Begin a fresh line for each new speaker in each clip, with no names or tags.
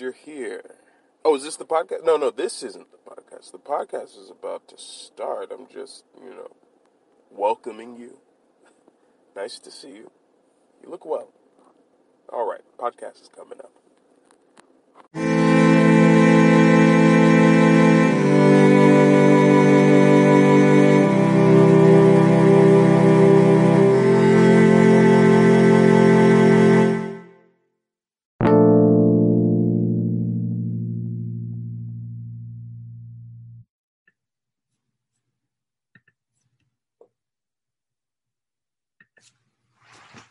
you're here. Oh, is this the podcast? No, no, this isn't the podcast. The podcast is about to start. I'm just, you know, welcoming you. Nice to see you. You look well. All right, podcast is coming up.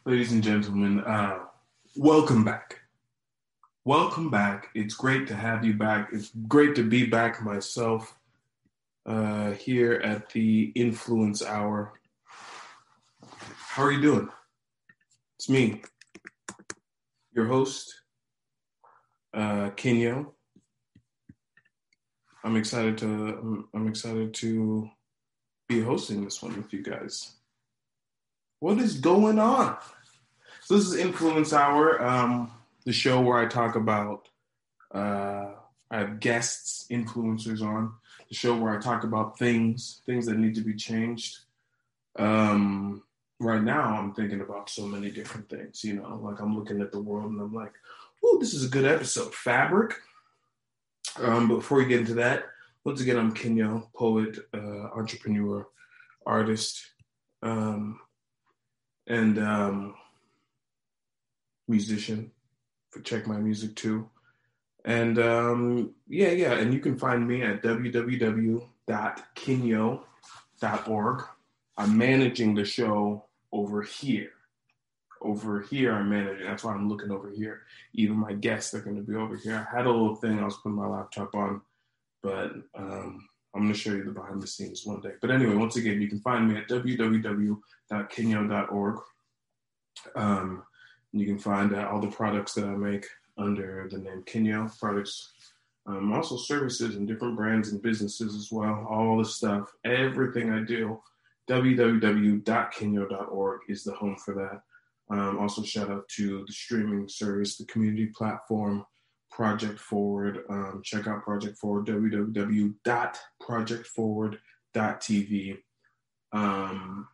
Ladies and gentlemen, uh, welcome back. Welcome back. It's great to have you back. It's great to be back myself uh, here at the Influence Hour. How are you doing? It's me, your host, uh, Kenyo. I'm excited to I'm, I'm excited to be hosting this one with you guys. What is going on? So this is Influence Hour, um, the show where I talk about. Uh, I have guests, influencers on the show where I talk about things, things that need to be changed. Um, right now, I'm thinking about so many different things. You know, like I'm looking at the world and I'm like, "Oh, this is a good episode." Fabric. Um, before we get into that, once again, I'm Kenyo, poet, uh, entrepreneur, artist, um, and um, musician for Check My Music too. And um, yeah, yeah, and you can find me at www.kenyo.org. I'm managing the show over here. Over here, I'm managing. That's why I'm looking over here. Even my guests are going to be over here. I had a little thing I was putting my laptop on, but um, I'm going to show you the behind the scenes one day. But anyway, once again, you can find me at www.kenyo.org. Um, you can find uh, all the products that I make under the name Kenyo products. Um, also services and different brands and businesses as well. All the stuff, everything I do. www.kenyo.org is the home for that. Um, also, shout out to the streaming service, the community platform, Project Forward. Um, check out Project Forward, www.projectforward.tv. Um,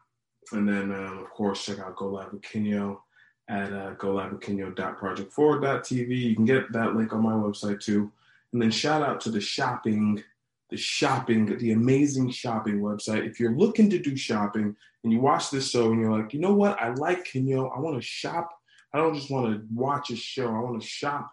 and then, um, of course, check out Go Live with Kenyo at uh, golivekenyo.projectforward.tv. You can get that link on my website too. And then shout out to the shopping, the shopping, the amazing shopping website. If you're looking to do shopping and you watch this show and you're like, you know what, I like Kenyo, I want to shop. I don't just want to watch a show. I want to shop.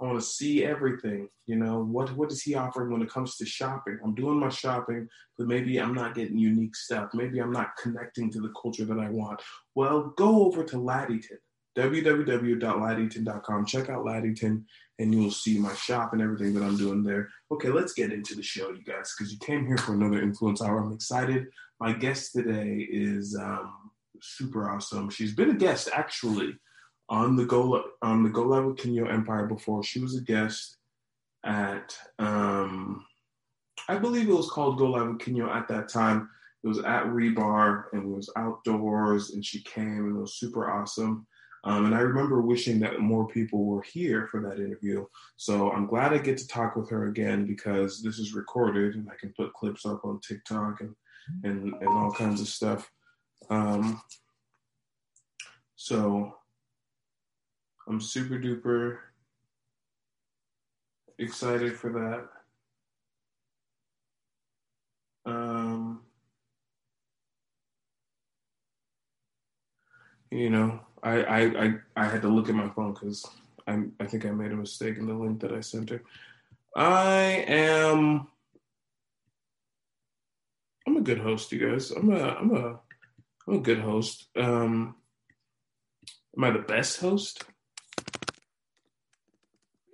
I want to see everything. You know, what what is he offering when it comes to shopping? I'm doing my shopping, but maybe I'm not getting unique stuff. Maybe I'm not connecting to the culture that I want. Well, go over to Laddington www.laddington.com. Check out Laddington and you will see my shop and everything that I'm doing there. Okay, let's get into the show, you guys, because you came here for another influence hour. I'm excited. My guest today is um, super awesome. She's been a guest actually on the Go on the Go Live with Kenyo Empire before. She was a guest at um, I believe it was called Go Live with Kenyo at that time. It was at Rebar and it was outdoors, and she came and it was super awesome. Um, and I remember wishing that more people were here for that interview. So I'm glad I get to talk with her again because this is recorded and I can put clips up on TikTok and and, and all kinds of stuff. Um, so I'm super duper excited for that. Um, you know, I, I, I, I had to look at my phone because I, I think I made a mistake in the link that I sent her. I am. I'm a good host, you guys. I'm a, I'm a, I'm a good host. Um, am I the best host?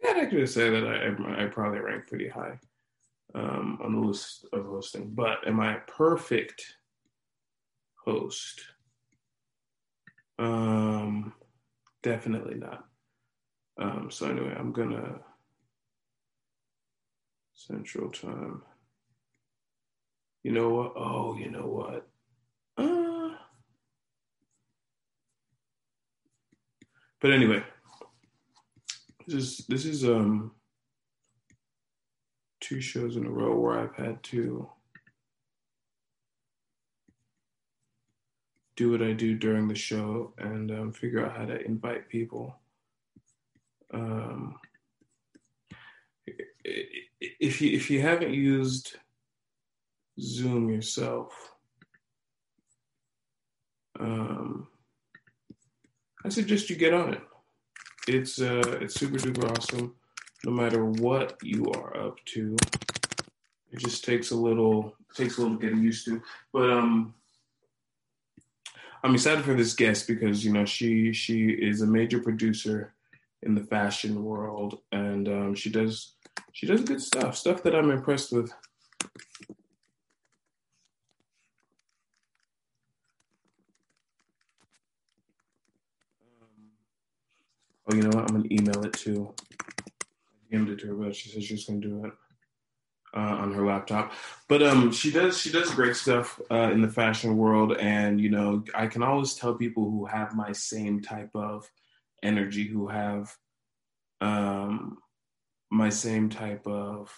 Yeah, I could say that I, I, I probably rank pretty high um, on the list of hosting. But am I a perfect host? Um, definitely not. Um, so anyway, I'm gonna Central Time. You know what? Oh, you know what? Uh, but anyway, this is this is um two shows in a row where I've had to do what I do during the show and um, figure out how to invite people. Um, if you if you haven't used Zoom yourself, um, I suggest you get on it. It's uh, it's super duper awesome. No matter what you are up to, it just takes a little takes a little getting used to. But um, I'm excited for this guest because you know she she is a major producer in the fashion world, and um, she does she does good stuff, stuff that I'm impressed with. Um, oh, you know what? I'm gonna email it to. I DM'd it to her, but she said she's gonna do it uh, on her laptop. But um, she does she does great stuff uh, in the fashion world, and you know I can always tell people who have my same type of energy, who have um, my same type of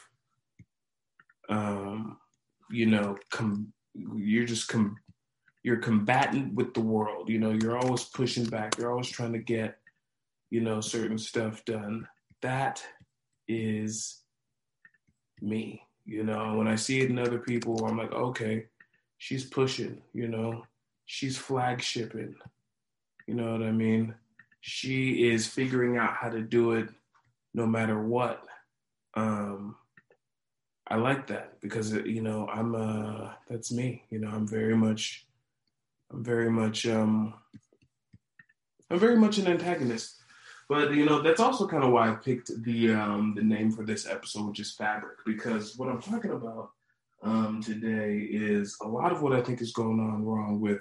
um, you know com- you're just com- you're combatant with the world. You know you're always pushing back. You're always trying to get you know certain stuff done. That is me. You know, when I see it in other people, I'm like, okay, she's pushing, you know, she's flagshipping. You know what I mean? She is figuring out how to do it no matter what. Um, I like that because you know I'm uh that's me. You know I'm very much I'm very much um I'm very much an antagonist. But you know, that's also kind of why I picked the um, the name for this episode, which is fabric, because what I'm talking about um, today is a lot of what I think is going on wrong with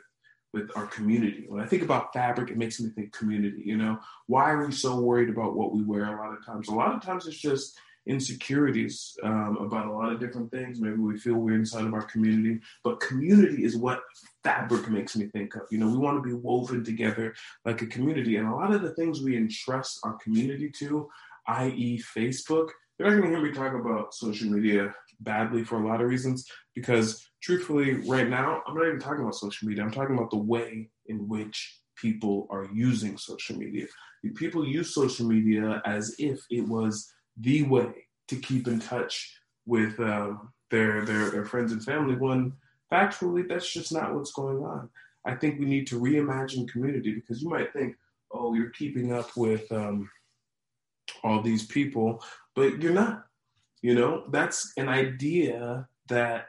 with our community. When I think about fabric, it makes me think community. You know, why are we so worried about what we wear? A lot of times, a lot of times it's just insecurities um, about a lot of different things. Maybe we feel we're inside of our community, but community is what fabric makes me think of. You know, we want to be woven together like a community. And a lot of the things we entrust our community to, i.e., Facebook, you're not going to hear me talk about social media badly for a lot of reasons because truthfully, right now, I'm not even talking about social media. I'm talking about the way in which people are using social media. People use social media as if it was the way to keep in touch with um, their, their their friends and family when factually that's just not what's going on. I think we need to reimagine community because you might think, oh, you're keeping up with um, all these people, but you're not. You know, that's an idea that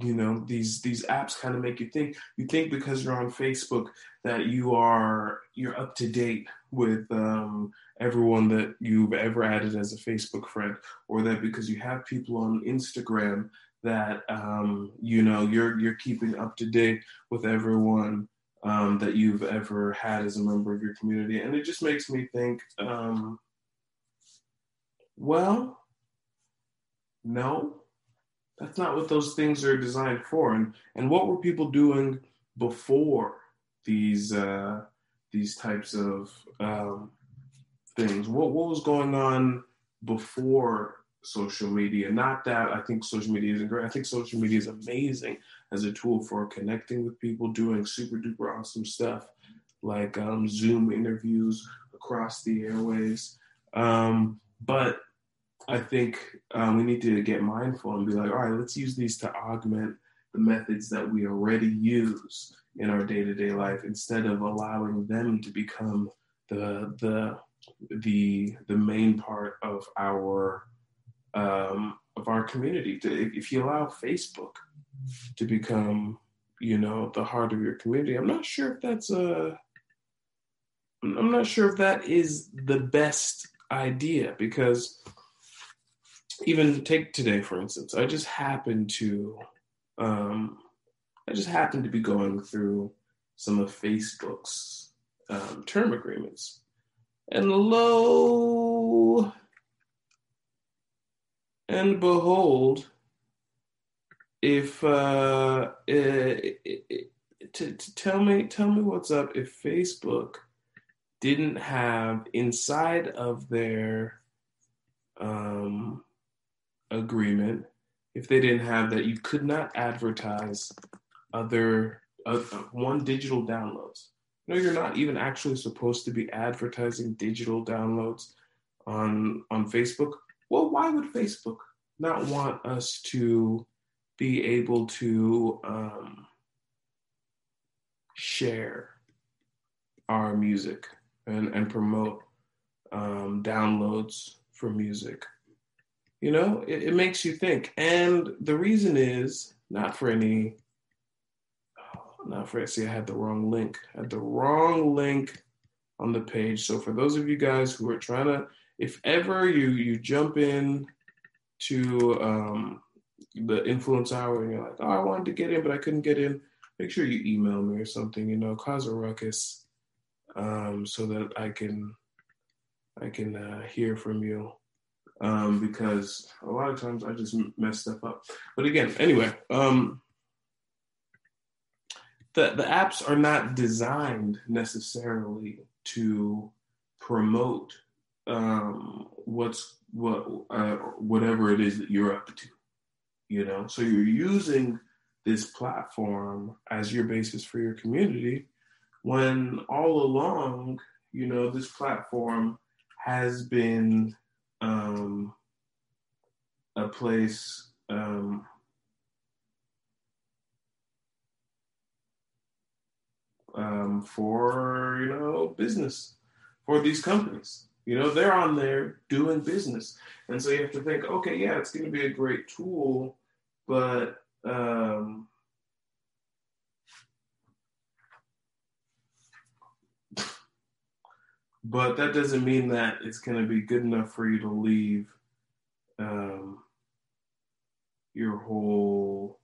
you know these these apps kind of make you think. You think because you're on facebook that you are you're up to date with um, everyone that you've ever added as a facebook friend or that because you have people on instagram that um, you know you're you're keeping up to date with everyone um, that you've ever had as a member of your community. And it just makes me think um, well no that's not what those things are designed for. And and what were people doing before these uh, these types of um, things? What what was going on before social media? Not that I think social media isn't great. I think social media is amazing as a tool for connecting with people, doing super duper awesome stuff like um, Zoom interviews across the airways. Um, but I think um, we need to get mindful and be like, all right, let's use these to augment the methods that we already use in our day-to-day life instead of allowing them to become the the the the main part of our um, of our community. If you allow Facebook to become, you know, the heart of your community, I'm not sure if that's a I'm not sure if that is the best idea because even take today for instance i just happened to um, i just happened to be going through some of facebook's um, term agreements. And lo and behold if uh, it, it, it, to, to tell me tell me what's up if facebook didn't have inside of their um, agreement if they didn't have that you could not advertise other uh, one digital downloads. No, you're not even actually supposed to be advertising digital downloads on on Facebook. Well, why would Facebook not want us to be able to um, share our music and, and promote um, downloads for music. You know, it, it, makes you think. And the reason is not for any, not for, see, I had the wrong link. I had the wrong link on the page. So for those of you guys who are trying to, if ever you you jump in to um, the influence hour and you're like, oh, I wanted to get in, but I couldn't get in, make sure you email me or something, you know, cause a ruckus um, so that I can I can uh, hear from you um, because a lot of times I just mess stuff up. But again, anyway, um, the the apps are not designed necessarily to promote um, what's what uh, whatever it is that you're up to. You know, so you're using this platform as your basis for your community when all along, you know, this platform has been um, a place um, um, for you know business for these companies. You know, they're on there doing business, and so you have to think, okay, yeah, it's going to be a great tool, but um, but that doesn't mean that it's going to be good enough for you to leave um, your whole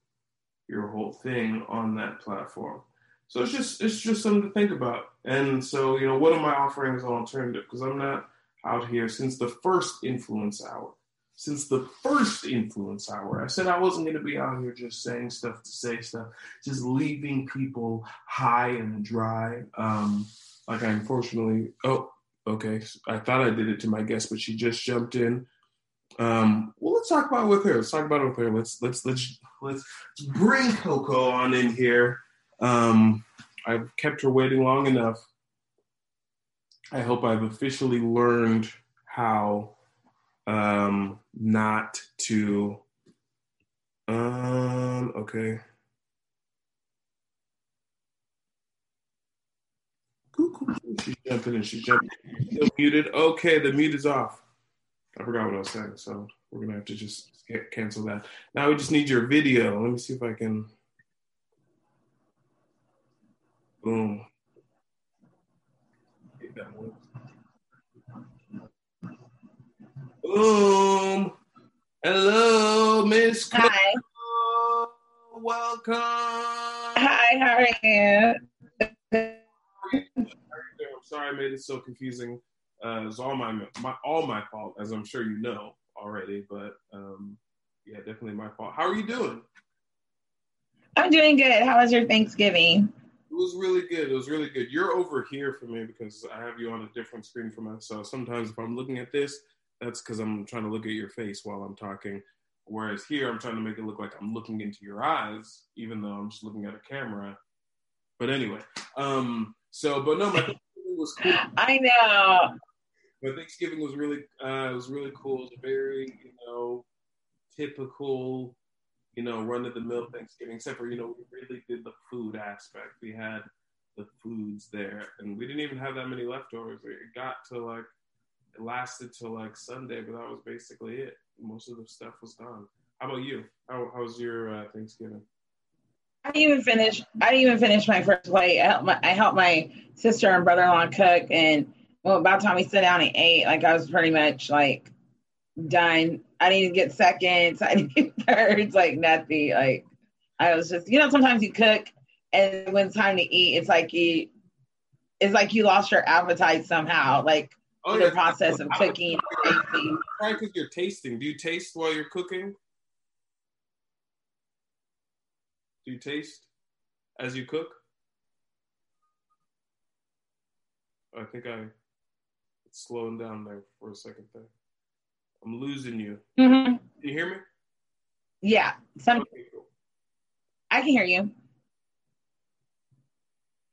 your whole thing on that platform. So it's just it's just something to think about. And so you know, what am I offering as an alternative? Because I'm not out here since the first influence hour. Since the first influence hour, I said I wasn't going to be out here just saying stuff to say stuff, just leaving people high and dry. Um, like I unfortunately, oh, okay, I thought I did it to my guest, but she just jumped in. Um, well, let's talk about it with her. Let's talk about it with her. Let's let's let's let's bring Coco on in here. Um, I've kept her waiting long enough. I hope I've officially learned how um, not to. Um, okay. She's jumping and she's jumping. Still muted. Okay, the mute is off. I forgot what I was saying, so we're gonna have to just cancel that. Now we just need your video. Let me see if I can. Boom. Boom. Hello, Miss.
Hi.
Welcome.
Hi. How are you?
Sorry I made it so confusing. Uh, it's all my, my all my fault, as I'm sure you know already. But um, yeah, definitely my fault. How are you doing?
I'm doing good. How was your Thanksgiving?
It was really good. It was really good. You're over here for me because I have you on a different screen for myself. Sometimes if I'm looking at this, that's because I'm trying to look at your face while I'm talking. Whereas here, I'm trying to make it look like I'm looking into your eyes, even though I'm just looking at a camera. But anyway, um, so, but no, my was cool.
I know.
My Thanksgiving was really, uh, was really cool. It was very, you know, typical, you know, run of the mill Thanksgiving, except for, you know, we really did the food aspect. We had the foods there, and we didn't even have that many leftovers. It got to like, it lasted till like Sunday, but that was basically it. Most of the stuff was gone. How about you? How, how was your uh, Thanksgiving?
I didn't even finish. I didn't even finish my first plate. I helped my, I helped my sister and brother in law cook, and well, about the time we sat down and ate, like I was pretty much like done. I didn't get seconds. I didn't get thirds. Like nothing. Like I was just, you know, sometimes you cook, and when it's time to eat, it's like you, it's like you lost your appetite somehow. Like oh, the process of cooking.
Probably because you're tasting. Do you taste while you're cooking? Do you taste as you cook? I think I it's slowing down there for a second there. I'm losing you.
Mm-hmm.
You hear me?
Yeah. Some okay, cool. I can hear you.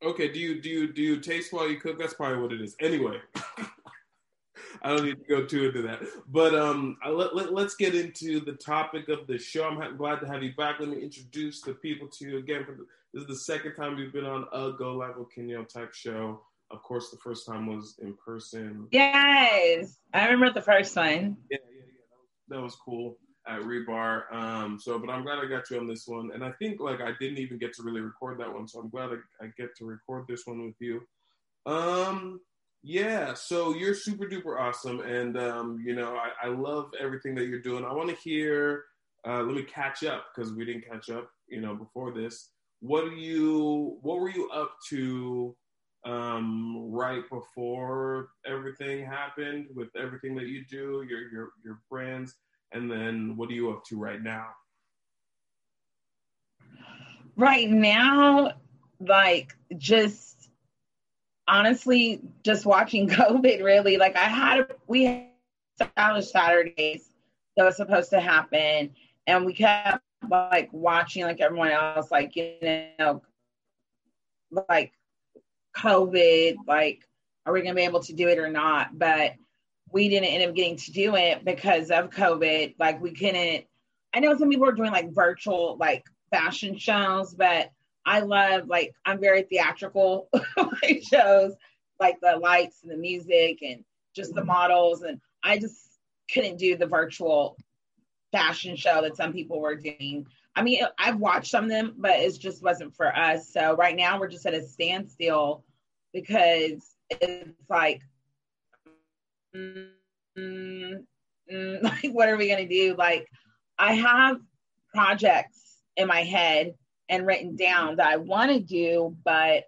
Okay, do you do you do you taste while you cook? That's probably what it is. Anyway. I don't need to go too into that. But um, I, let, let, us get into the topic of the show. I'm glad to have you back. Let me introduce the people to you again. The, this is the second time you've been on a Go Live with Kenyo type show. Of course, the first time was in person.
Yes, I remember the first one.
Yeah, yeah, yeah. That was, that was cool at Rebar. Um, so, but I'm glad I got you on this one. And I think like I didn't even get to really record that one, so I'm glad I, I get to record this one with you. Um, yeah, so you're super duper awesome, and um, you know I, I love everything that you're doing. I want to hear. Uh, let me catch up because we didn't catch up, you know, before this. What do you? What were you up to? um, right before everything happened with everything that you do, your your your brands, and then what are you up to right now?
Right now, like just honestly, just watching COVID. Really, like I had we established Saturdays that was supposed to happen, and we kept like watching like everyone else, like you know, like COVID, like, are we to be able to do it or not? But we didn't end up getting to do it because of COVID. Like, we couldn't. I know some people are doing like virtual, like fashion shows, but I love, like, I'm very theatrical like shows, like the lights and the music and just the models. And I just couldn't do the virtual fashion show that some people were doing. I mean, I've watched some of them, but it just wasn't for us. So right now we're just at a standstill because it's like, mm, mm, mm like, what are we going to do? Like, I have projects in my head and written down that I want to do, but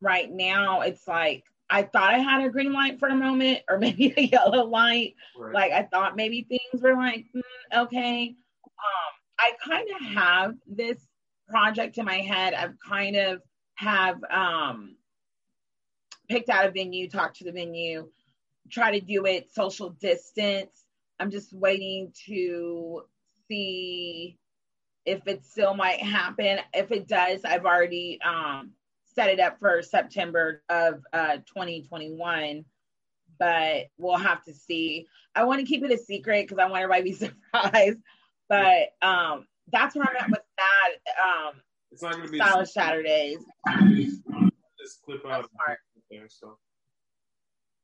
right now it's like, I thought I had a green light for a moment or maybe a yellow light. Right. Like, I thought maybe things were like, mm, okay. Um, I kind of have this project in my head. I've kind of have um, picked out a venue, talked to the venue, try to do it social distance. I'm just waiting to see if it still might happen. If it does, I've already um, set it up for September of uh, 2021, but we'll have to see. I want to keep it a secret because I want everybody to be surprised. But um, that's where I'm at with that. Um, it's not going to be stylish Saturdays.
Just clip out there, so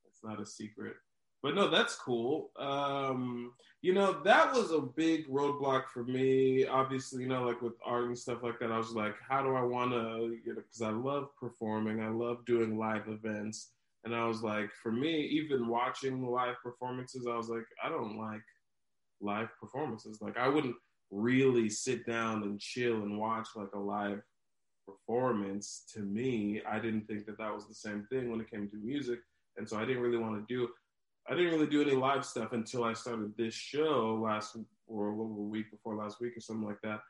it's not a secret. But no, that's cool. Um, you know, that was a big roadblock for me. Obviously, you know, like with art and stuff like that, I was like, how do I want to, you know, because I love performing, I love doing live events. And I was like, for me, even watching live performances, I was like, I don't like live performances. Like, I wouldn't really sit down and chill and watch like a live performance to me i didn't think that that was the same thing when it came to music and so i didn't really want to do i didn't really do any live stuff until i started this show last or a week before last week or something like that.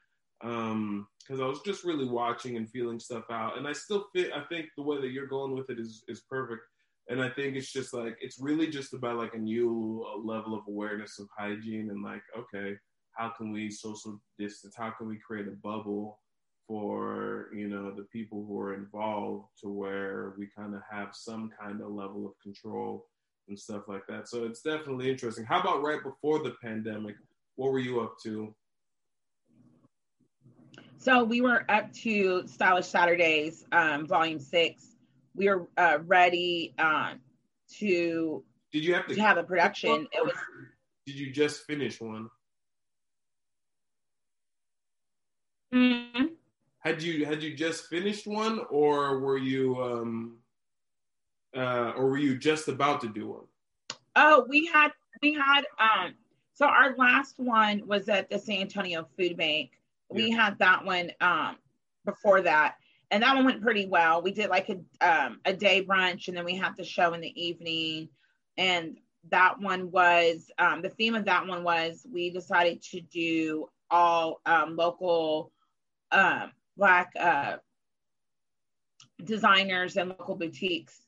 Um because i was just really watching and feeling stuff out and i still fit i think the way that you're going with it is is perfect. And i think it's just like it's really just about like a new level of awareness of hygiene and like okay how can we social distance how can we create a bubble for you know the people who are involved to where we kind of have some kind of level of control and stuff like that. So it's definitely interesting. How about right before the pandemic? What were you up to?
So we were up to stylish saturdays um, volume six. We were uh, ready uh, to
did you have
to, to have a production. It was
did you just finish one?
Mm-hmm.
Had you had you just finished one, or were you um, uh, or were you just about to do one?
Oh, we had we had um. So our last one was at the San Antonio Food Bank. We had that one um before that, and that one went pretty well. We did like a um a day brunch, and then we had the show in the evening, and that one was um the theme of that one was we decided to do all um local um black uh, designers and local boutiques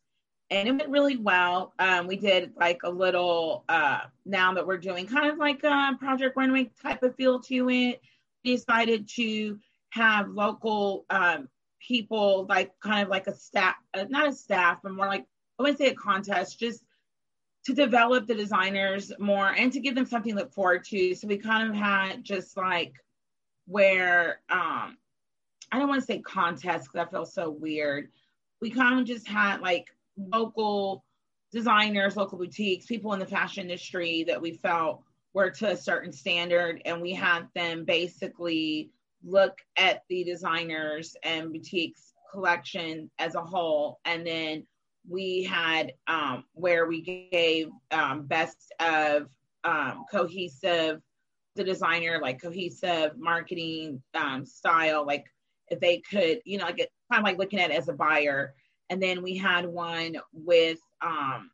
and it went really well. Um, we did like a little uh, now that we're doing kind of like a Project Runway type of feel to it. We decided to have local um, people, like kind of like a staff, uh, not a staff, but more like I wouldn't say a contest, just to develop the designers more and to give them something to look forward to. So we kind of had just like where um, I don't want to say contest because that feels so weird. We kind of just had like local designers, local boutiques, people in the fashion industry that we felt were to a certain standard, and we had them basically look at the designers and boutiques collection as a whole, and then we had um, where we gave um, best of um, cohesive the designer like cohesive marketing um, style like if they could you know like kind of like looking at it as a buyer and then we had one with um,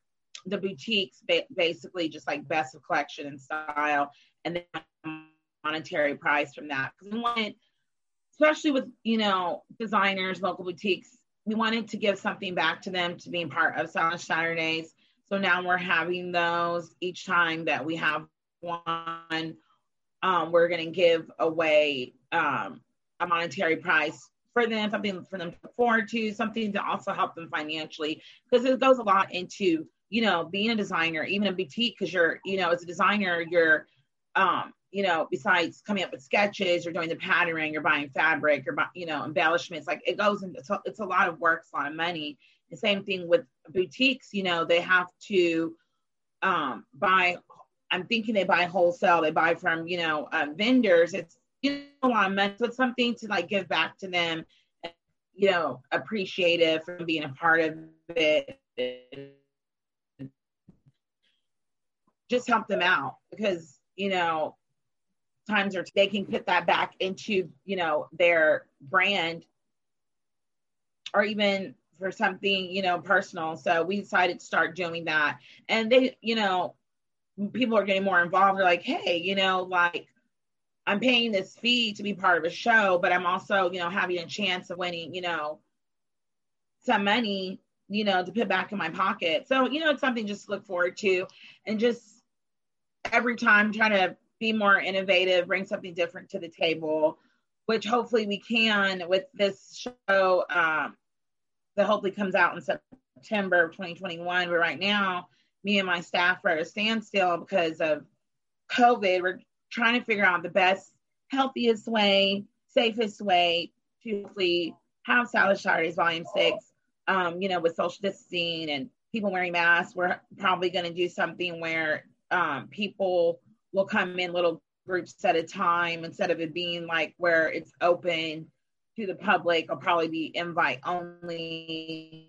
the boutiques, ba- basically just like best of collection and style, and then monetary price from that. Because we wanted, especially with you know designers, local boutiques, we wanted to give something back to them to being part of Stylish Saturdays. So now we're having those each time that we have one. Um, we're going to give away um, a monetary price for them, something for them to look forward to, something to also help them financially, because it goes a lot into, you know, being a designer, even a boutique, because you're, you know, as a designer, you're, um, you know, besides coming up with sketches, you're doing the patterning, you're buying fabric, you're, you know, embellishments. Like it goes into, it's a, it's a lot of work, it's a lot of money. The same thing with boutiques, you know, they have to um, buy. I'm thinking they buy wholesale. They buy from, you know, uh, vendors. It's you know, I'm meant with something to like give back to them, and, you know, appreciate it for being a part of it. Just help them out because, you know, times are they can put that back into, you know, their brand or even for something, you know, personal. So we decided to start doing that. And they, you know, people are getting more involved. They're like, hey, you know, like I'm paying this fee to be part of a show, but I'm also, you know, having a chance of winning, you know, some money, you know, to put back in my pocket. So, you know, it's something just to look forward to and just every time trying to be more innovative, bring something different to the table, which hopefully we can with this show um, that hopefully comes out in September of 2021. But right now, me and my staff are at a standstill because of COVID. We're trying to figure out the best, healthiest way, safest way to hopefully have Stylish Saturdays Volume 6, um, you know, with social distancing and people wearing masks. We're probably going to do something where um, people will come in little groups at a time instead of it being like where it's open to the public. It'll probably be invite only.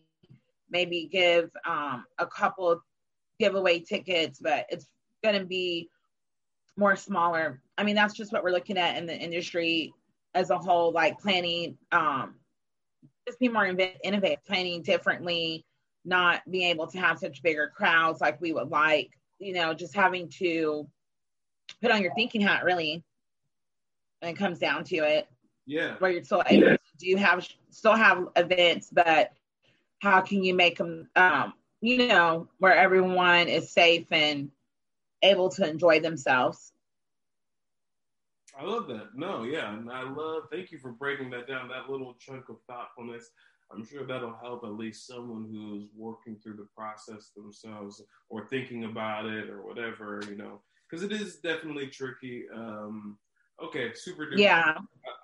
Maybe give um, a couple giveaway tickets, but it's going to be more smaller. I mean, that's just what we're looking at in the industry as a whole, like planning, um, just be more innovative, planning differently, not being able to have such bigger crowds like we would like, you know, just having to put on your thinking hat really when it comes down to it.
Yeah.
Where you're still able to do have still have events, but how can you make them, um, you know, where everyone is safe and able to enjoy themselves.
I love that. No, yeah. And I love, thank you for breaking that down, that little chunk of thoughtfulness. I'm sure that'll help at least someone who's working through the process themselves or thinking about it or whatever, you know, because it is definitely tricky. Um, okay, super duper.
Yeah.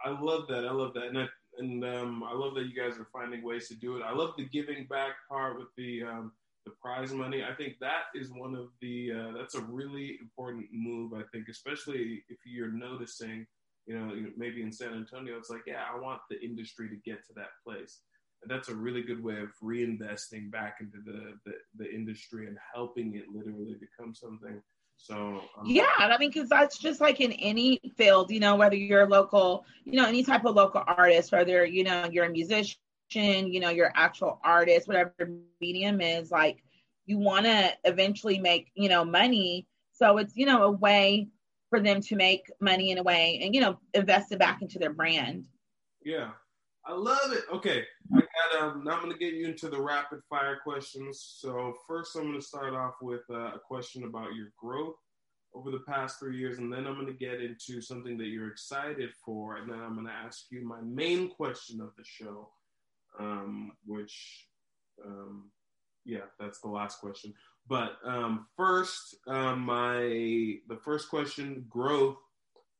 I, I, love that. I love that. And I, and um, I love that you guys are finding ways to do it. I love the giving back part with the um, the prize money. I think that is one of the uh, that's a really important move. I think, especially if you're noticing, you know, maybe in San Antonio, it's like, yeah, I want the industry to get to that place. And that's a really good way of reinvesting back into the, the, the industry and helping it literally become something. So
um, yeah, I mean, because that's just like in any field, you know, whether you're a local, you know, any type of local artist, whether you know you're a musician you know, your actual artist, whatever medium is, like you want to eventually make, you know, money. So it's, you know, a way for them to make money in a way and, you know, invest it back into their brand.
Yeah. I love it. Okay. I And um, I'm going to get you into the rapid fire questions. So first, I'm going to start off with uh, a question about your growth over the past three years, and then I'm going to get into something that you're excited for, and then I'm going to ask you my main question of the show, um, which, um, yeah, that's the last question. But um, first, um, my the first question: growth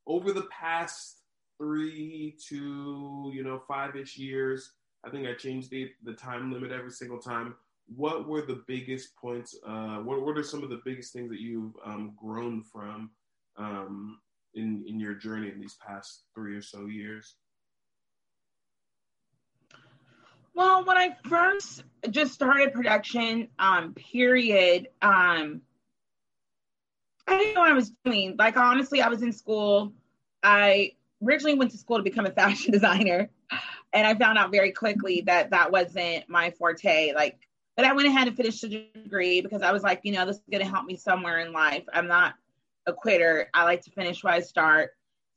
over the past three to you know five ish years. I think I changed the the time limit every single time what were the biggest points? Uh, what, what are some of the biggest things that you've um, grown from um, in in your journey in these past three or so years?
Well, when I first just started production, um, period, um, I didn't know what I was doing. Like honestly, I was in school. I originally went to school to become a fashion designer, and I found out very quickly that that wasn't my forte. Like but I went ahead and finished the degree because I was like, you know, this is going to help me somewhere in life. I'm not a quitter. I like to finish where I start.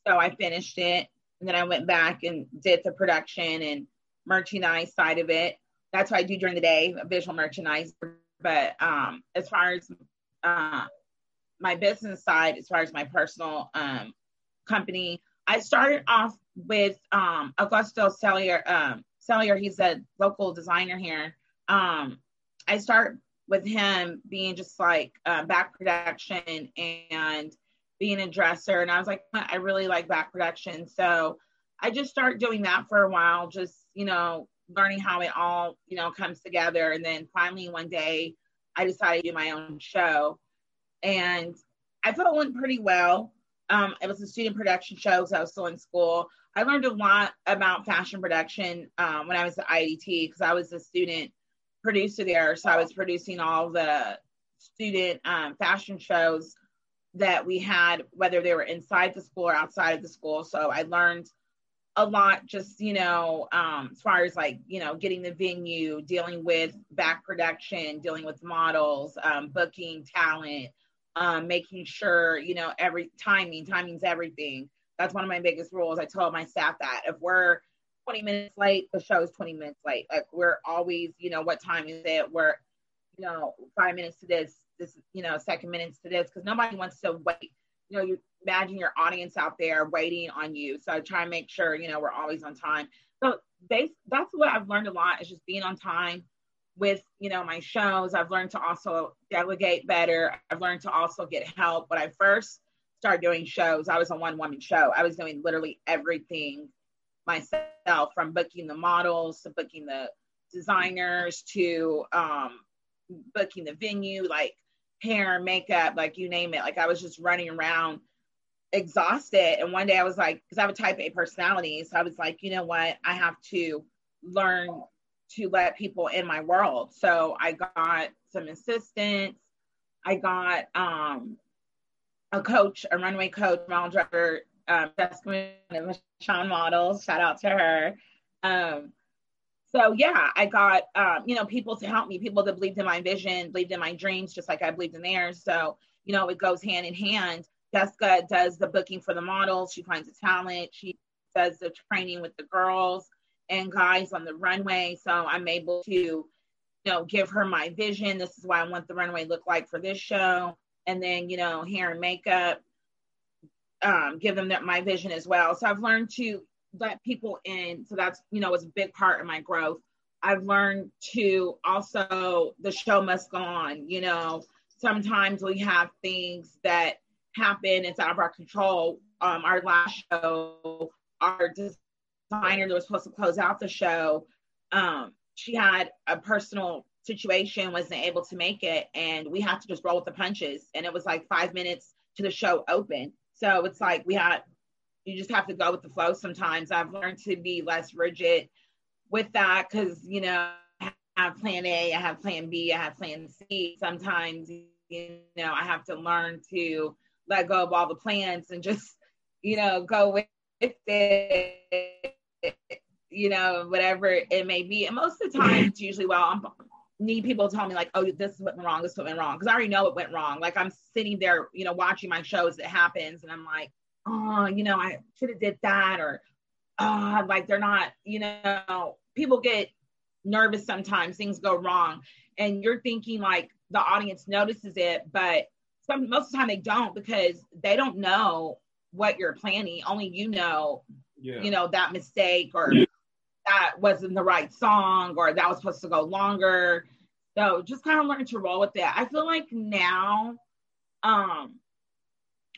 So I finished it. And then I went back and did the production and merchandise side of it. That's what I do during the day, visual merchandise. But um, as far as uh, my business side, as far as my personal um, company, I started off with um, Augusto Cellier. Um, Cellier, he's a local designer here. Um, I start with him being just like uh, back production and being a dresser. And I was like, I really like back production. So I just started doing that for a while, just, you know, learning how it all, you know, comes together. And then finally one day I decided to do my own show. And I thought it went pretty well. Um, it was a student production show because I was still in school. I learned a lot about fashion production um, when I was at IDT because I was a student producer there. So I was producing all the student um, fashion shows that we had, whether they were inside the school or outside of the school. So I learned a lot just, you know, um, as far as like, you know, getting the venue, dealing with back production, dealing with models, um, booking talent, um, making sure, you know, every timing, timing's everything. That's one of my biggest rules. I tell my staff that if we're 20 minutes late, the show is 20 minutes late. Like we're always, you know, what time is it? We're, you know, five minutes to this, this, you know, second minutes to this, because nobody wants to wait. You know, you imagine your audience out there waiting on you. So I try and make sure, you know, we're always on time. So base, that's what I've learned a lot is just being on time with, you know, my shows. I've learned to also delegate better. I've learned to also get help. When I first started doing shows, I was a one woman show. I was doing literally everything myself from booking the models to booking the designers to um, booking the venue, like hair, makeup, like you name it. Like I was just running around exhausted. And one day I was like, because I have a type A personality. So I was like, you know what? I have to learn to let people in my world. So I got some assistants. I got um, a coach, a runway coach, model director um, Sean Models. Shout out to her. Um, so yeah, I got um, you know people to help me, people that believed in my vision, believed in my dreams, just like I believed in theirs. So you know it goes hand in hand. Jessica does the booking for the models. She finds the talent. She does the training with the girls and guys on the runway. So I'm able to, you know, give her my vision. This is what I want the runway look like for this show. And then, you know, hair and makeup, um, give them that my vision as well. So I've learned to let people in. So that's you know was a big part of my growth. I've learned to also the show must go on. You know, sometimes we have things that happen. It's out of our control. Um, our last show, our designer that was supposed to close out the show, um, she had a personal situation, wasn't able to make it, and we had to just roll with the punches. And it was like five minutes to the show open. So it's like we had, you just have to go with the flow sometimes. I've learned to be less rigid with that because, you know, I have plan A, I have plan B, I have plan C. Sometimes, you know, I have to learn to let go of all the plans and just, you know, go with it, you know, whatever it may be. And most of the time, it's usually, well, I'm need people to tell me like, oh, this is what went wrong, this is what went wrong, because I already know it went wrong. Like I'm sitting there, you know, watching my shows, it happens, and I'm like, oh, you know, I should have did that, or oh, like they're not, you know, people get nervous sometimes, things go wrong, and you're thinking like the audience notices it, but some most of the time they don't because they don't know what you're planning. Only you know, yeah. you know, that mistake or yeah. that wasn't the right song or that was supposed to go longer. So just kind of learn to roll with it. I feel like now, um,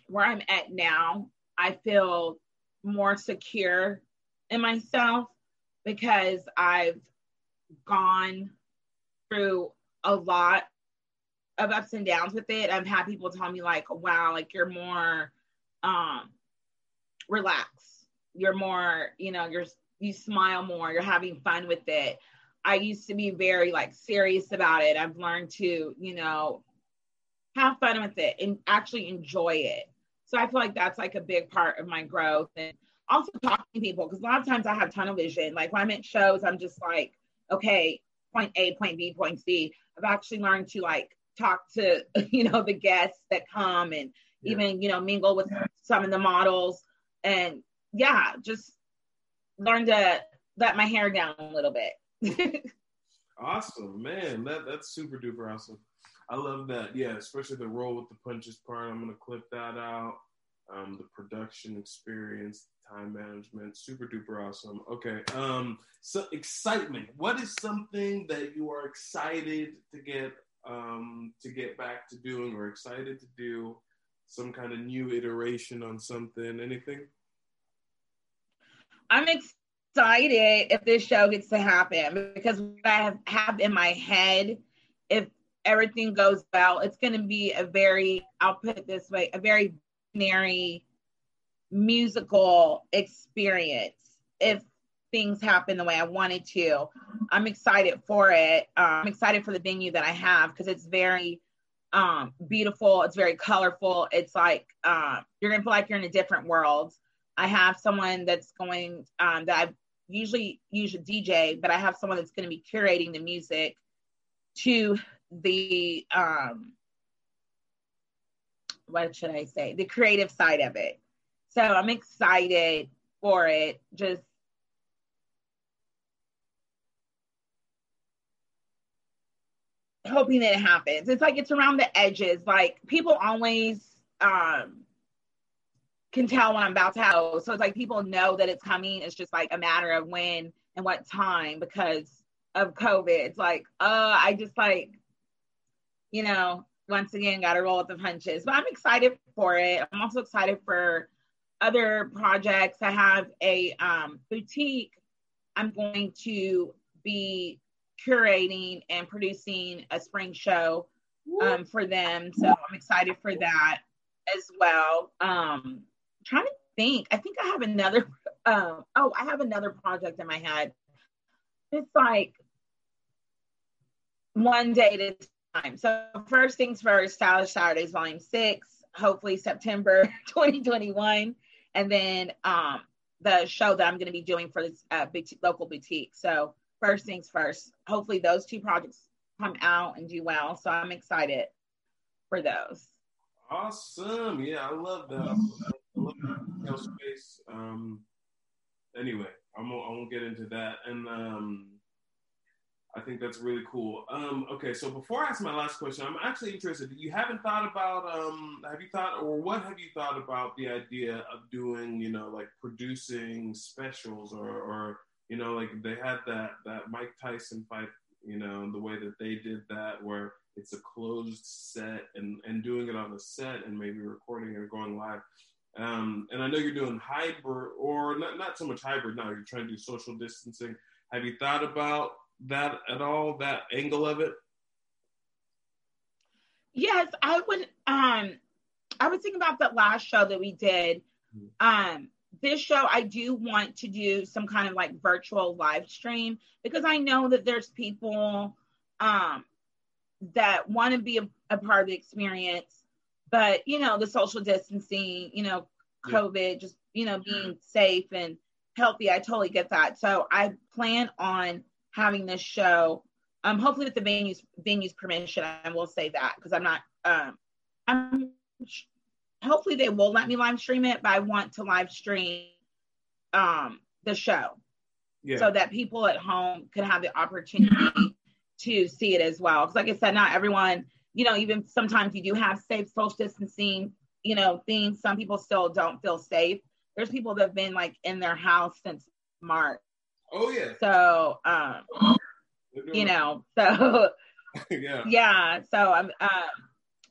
where I'm at now, I feel more secure in myself because I've gone through a lot of ups and downs with it. I've had people tell me like, wow, like you're more um relaxed. You're more, you know, you're you smile more, you're having fun with it. I used to be very like serious about it. I've learned to, you know, have fun with it and actually enjoy it. So I feel like that's like a big part of my growth and also talking to people because a lot of times I have tunnel vision. Like when I'm at shows, I'm just like, okay, point A, point B, point C. I've actually learned to like talk to, you know, the guests that come and yeah. even, you know, mingle with yeah. some of the models and yeah, just learn to let my hair down a little bit.
awesome, man. That that's super duper awesome. I love that. Yeah, especially the roll with the punches part. I'm gonna clip that out. Um, the production experience, time management, super duper awesome. Okay. Um, so excitement. What is something that you are excited to get um to get back to doing or excited to do? Some kind of new iteration on something, anything?
I'm excited if this show gets to happen because what I have, have in my head, if everything goes well, it's going to be a very, I'll put it this way, a very binary musical experience if things happen the way I wanted to. I'm excited for it. Um, I'm excited for the venue that I have because it's very um, beautiful. It's very colorful. It's like um, you're gonna feel like you're in a different world. I have someone that's going um, that I usually use a DJ, but I have someone that's going to be curating the music to the um, what should I say? The creative side of it. So I'm excited for it. Just hoping that it happens. It's like it's around the edges. Like people always um can tell when I'm about to have. So it's like people know that it's coming. It's just like a matter of when and what time because of COVID. It's like, uh, I just like, you know, once again got to roll with the punches. But I'm excited for it. I'm also excited for other projects. I have a um, boutique. I'm going to be curating and producing a spring show um, for them. So I'm excited for that as well. Um, trying to think. I think I have another. Um, oh, I have another project in my head. It's like one day at a time. So first things first, Stylish Saturdays Volume Six. Hopefully September 2021, and then um, the show that I'm going to be doing for this uh, boutique, local boutique. So first things first. Hopefully those two projects come out and do well. So I'm excited for those.
Awesome. Yeah, I love that. I love that space. Um, anyway, I'm I won't get into that. And um, I think that's really cool. Um, okay, so before I ask my last question, I'm actually interested. You haven't thought about, um, have you thought, or what have you thought about the idea of doing, you know, like producing specials or, or you know, like they had that that Mike Tyson fight, you know, the way that they did that, where it's a closed set and and doing it on a set and maybe recording or going live. Um, and I know you're doing hybrid or not not so much hybrid now. You're trying to do social distancing. Have you thought about that at all? That angle of it?
Yes, I would. Um, I was thinking about that last show that we did. Mm-hmm. Um, this show, I do want to do some kind of like virtual live stream because I know that there's people um, that want to be a, a, part of the experience, but you know, the social distancing, you know, COVID, yeah. just you know, being safe and healthy. I totally get that. So I plan on having this show. Um, hopefully with the venues venues permission, I will say that because I'm not. Um, I'm hopefully they will let me live stream it, but I want to live stream um, the show. yeah. so that people at home could have the opportunity to see it as well. Because, like I said, not everyone, you know, even sometimes you do have safe social distancing, you know, things. Some people still don't feel safe. There's people that have been like in their house since March.
Oh yeah.
So, um, you know, so yeah, yeah. So I'm, um,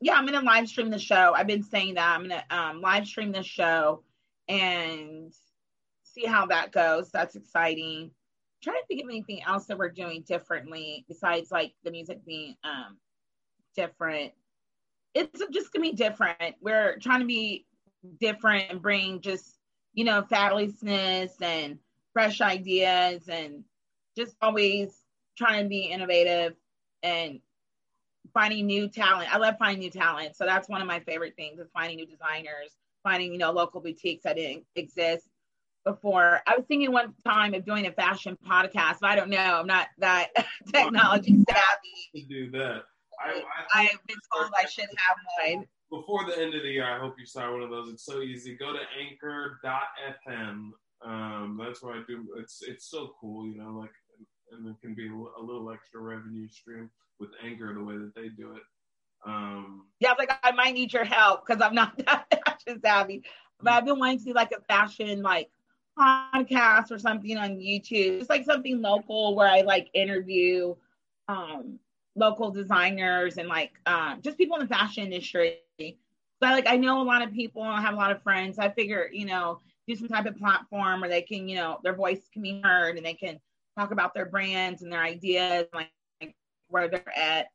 yeah, I'm gonna live stream the show. I've been saying that I'm gonna um, live stream the show and see how that goes. That's exciting. I'm trying to think of anything else that we're doing differently besides like the music being um different. It's just gonna be different. We're trying to be different and bring just you know fabulousness and fresh ideas and just always trying to be innovative and finding new talent. I love finding new talent. So that's one of my favorite things is finding new designers, finding, you know, local boutiques that didn't exist before. I was thinking one time of doing a fashion podcast, but I don't know. I'm not that technology savvy.
To do that. I,
I, I have been told I should have one.
Before the end of the year, I hope you start one of those. It's so easy. Go to anchor.fm. Um, that's where I do. It's it's so cool, you know, like, and it can be a little extra revenue stream with Anchor the way that they do it. Um,
yeah, I was like, I might need your help because I'm not that fashion savvy. But I've been wanting to do like a fashion like podcast or something on YouTube. It's like something local where I like interview um, local designers and like um, just people in the fashion industry. But like I know a lot of people, I have a lot of friends. I figure, you know, do some type of platform where they can, you know, their voice can be heard and they can talk about their brands and their ideas, like, like where they're at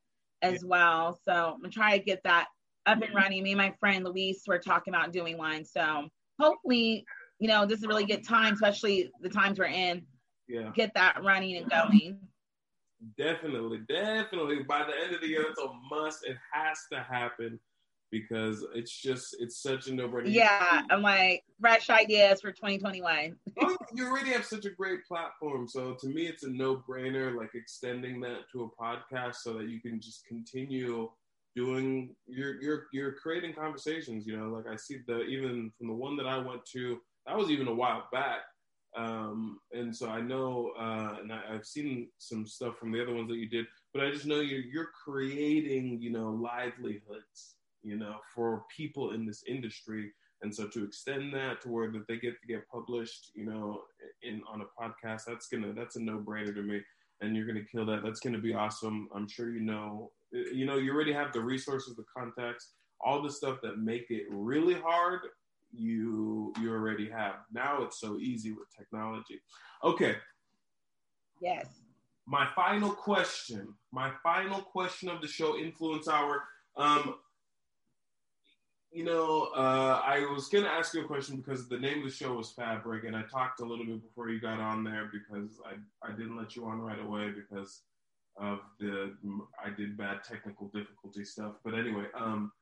as yeah. well. So I'm gonna try to get that up and mm-hmm. running. Me and my friend Luis were talking about doing one. So hopefully, you know, this is a really good time, especially the times we're in.
Yeah.
Get that running and going.
Definitely, definitely. By the end of the year, it's a must. It has to happen because it's just it's such a no-brainer.
Yeah, I'm like fresh ideas for 2021.
oh, you already have such a great platform, so to me, it's a no-brainer. Like extending that to a podcast so that you can just continue doing you're you're you're creating conversations. You know, like I see the even from the one that I went to, that was even a while back. Um, and so I know, uh, and I, I've seen some stuff from the other ones that you did, but I just know you're you're creating, you know, livelihoods you know, for people in this industry. And so to extend that to where that they get to get published, you know, in on a podcast, that's gonna that's a no brainer to me. And you're gonna kill that. That's gonna be awesome. I'm sure you know. You know, you already have the resources, the contacts, all the stuff that make it really hard. You you already have. Now it's so easy with technology. Okay.
Yes.
My final question. My final question of the show, Influence Hour. Um, you know, uh, I was gonna ask you a question because the name of the show was Fabric, and I talked a little bit before you got on there because I I didn't let you on right away because of the I did bad technical difficulty stuff. But anyway, um,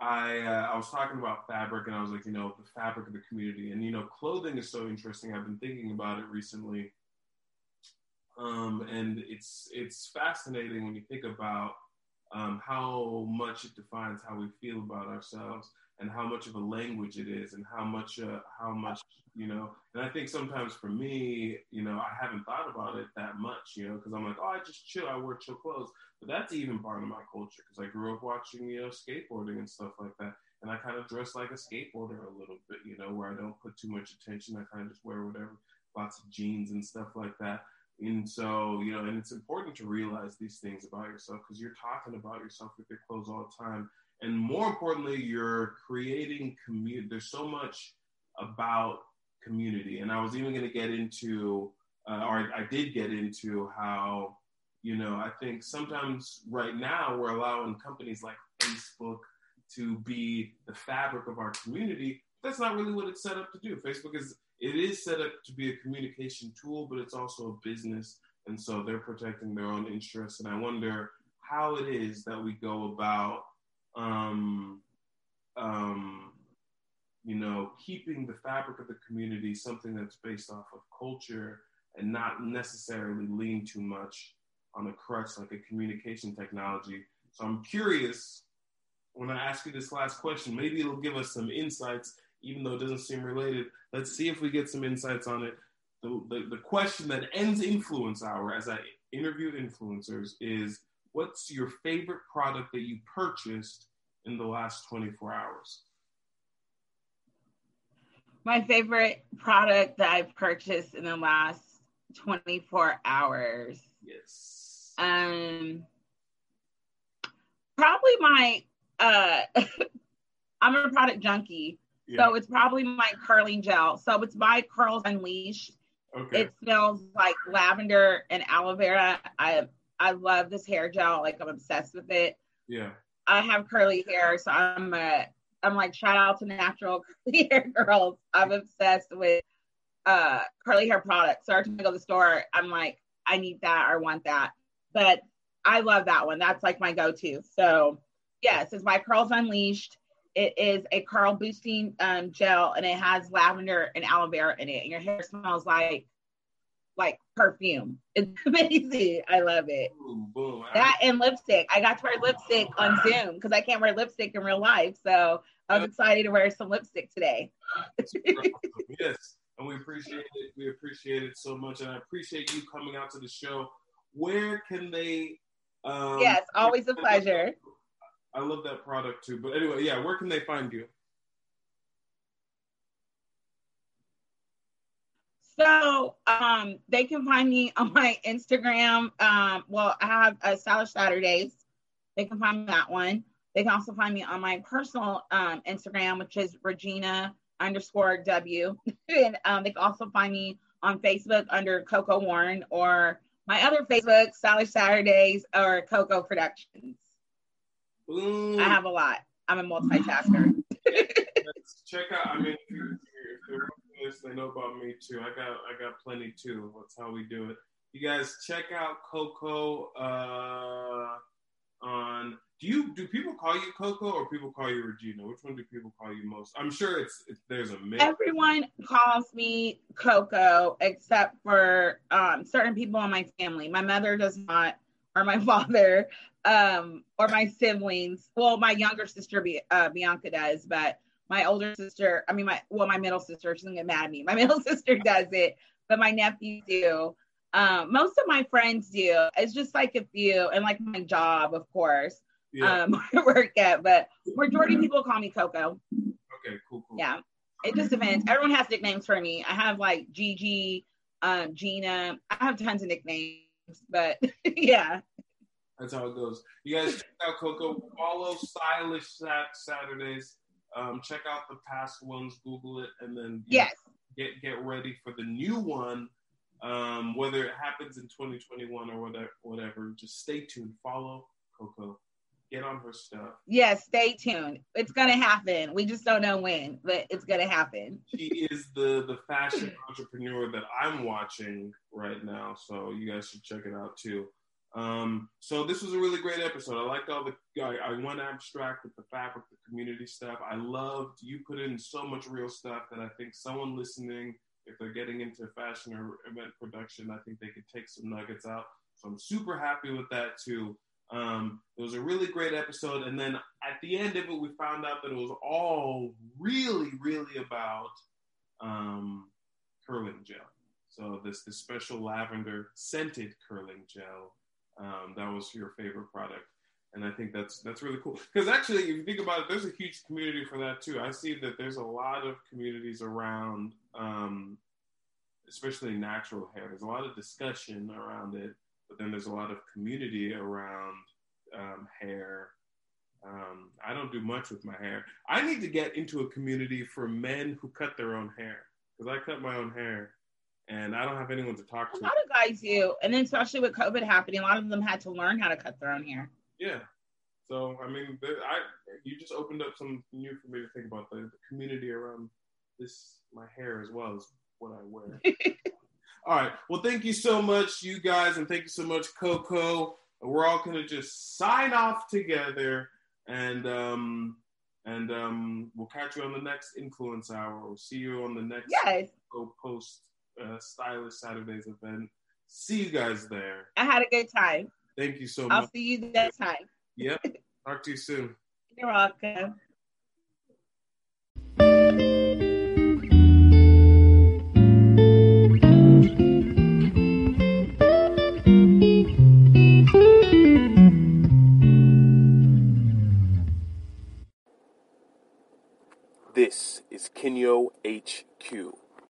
I uh, I was talking about fabric, and I was like, you know, the fabric of the community, and you know, clothing is so interesting. I've been thinking about it recently, um, and it's it's fascinating when you think about um, how much it defines how we feel about ourselves and how much of a language it is and how much uh, how much you know. And i think sometimes for me you know i haven't thought about it that much you know because i'm like oh i just chill. I wear chill clothes. But that's even part of my culture because i grew up watching you know skateboarding and stuff like that. And i kind of dress like a skateboarder a little bit you know where i don't put too much attention. I kind of just wear whatever lots of jeans and stuff like that and so, you know, and it's important to realize these things about yourself because you're talking about yourself with your clothes all the time. And more importantly, you're creating community. There's so much about community. And I was even going to get into, uh, or I did get into how, you know, I think sometimes right now we're allowing companies like Facebook to be the fabric of our community. That's not really what it's set up to do. Facebook is it is set up to be a communication tool, but it's also a business. And so they're protecting their own interests. And I wonder how it is that we go about, um, um, you know, keeping the fabric of the community something that's based off of culture and not necessarily lean too much on a crutch like a communication technology. So I'm curious when I ask you this last question, maybe it'll give us some insights even though it doesn't seem related. Let's see if we get some insights on it. the, the, the question that ends influence hour as I interview influencers is what's your favorite product that you purchased in the last 24 hours?
My favorite product that I've purchased in the last 24 hours.
Yes.
Um probably my uh I'm a product junkie. Yeah. So it's probably my curling gel. So it's by Curls Unleashed. Okay. It smells like lavender and aloe vera. I I love this hair gel. Like I'm obsessed with it.
Yeah.
I have curly hair, so I'm a I'm like shout out to natural curly hair girls. I'm obsessed with uh curly hair products. So every time I go to the store, I'm like, I need that or want that. But I love that one. That's like my go-to. So yes, it's my Curls Unleashed. It is a curl boosting um, gel and it has lavender and aloe vera in it. And your hair smells like like perfume. It's amazing. I love it. Boom, boom. That and lipstick. I got to wear lipstick on Zoom because I can't wear lipstick in real life. So I was excited to wear some lipstick today.
yes. And we appreciate it. We appreciate it so much. And I appreciate you coming out to the show. Where can they
um, Yes, always a pleasure.
I love that product too. But anyway, yeah, where can they find you?
So um, they can find me on my Instagram. Um, well, I have a Stylish Saturdays. They can find that one. They can also find me on my personal um, Instagram, which is Regina underscore W. and um, they can also find me on Facebook under Coco Warren or my other Facebook, Stylish Saturdays or Coco Productions. Ooh. I have a lot. I'm a multitasker.
Check out. I mean, if you're this, they know about me too. I got I got plenty too. That's how we do it. You guys check out Coco uh, on. Do you do people call you Coco or people call you Regina? Which one do people call you most? I'm sure it's, it's there's a mix.
Everyone calls me Coco except for um, certain people in my family. My mother does not, or my father um, or my siblings. Well, my younger sister, uh, Bianca, does, but my older sister, I mean, my well, my middle sister, she's gonna get mad at me. My middle sister does it, but my nephews do. Um, most of my friends do. It's just like a few, and like my job, of course, yeah. um, work at. But majority of people call me Coco.
Okay, cool, cool.
Yeah, it just depends. Everyone has nicknames for me. I have like Gigi, um, Gina. I have tons of nicknames, but yeah.
That's how it goes. You guys check out Coco. Follow Stylish Sat- Saturdays. Um, check out the past ones. Google it, and then
yes,
get get ready for the new one. Um, whether it happens in 2021 or whatever, whatever, just stay tuned. Follow Coco. Get on her stuff.
Yes, stay tuned. It's gonna happen. We just don't know when, but it's gonna happen.
she is the the fashion entrepreneur that I'm watching right now, so you guys should check it out too. Um, so this was a really great episode. I liked all the I, I went abstract with the fabric, the community stuff. I loved you put in so much real stuff that I think someone listening, if they're getting into fashion or event production, I think they could take some nuggets out. So I'm super happy with that too. Um, it was a really great episode, and then at the end of it, we found out that it was all really, really about um, curling gel. So this this special lavender scented curling gel um, that was your favorite product. And I think that's that's really cool because actually, if you think about it, there's a huge community for that too. I see that there's a lot of communities around, um, especially natural hair. There's a lot of discussion around it, but then there's a lot of community around um, hair. Um, I don't do much with my hair. I need to get into a community for men who cut their own hair because I cut my own hair and I don't have anyone to talk to.
A lot guys do, and then especially with COVID happening, a lot of them had to learn how to cut their own hair.
Yeah. So I mean, I you just opened up some new for me to think about the, the community around this my hair as well as what I wear. all right. Well, thank you so much, you guys, and thank you so much, Coco. We're all gonna just sign off together, and um, and um, we'll catch you on the next influence hour. We'll see you on the next
yes.
post uh, Stylish Saturdays event. See you guys there.
I had a good time.
Thank you so
I'll
much.
I'll see you next time.
Yep. Talk to you soon.
You're welcome.
This is Kinyo HQ.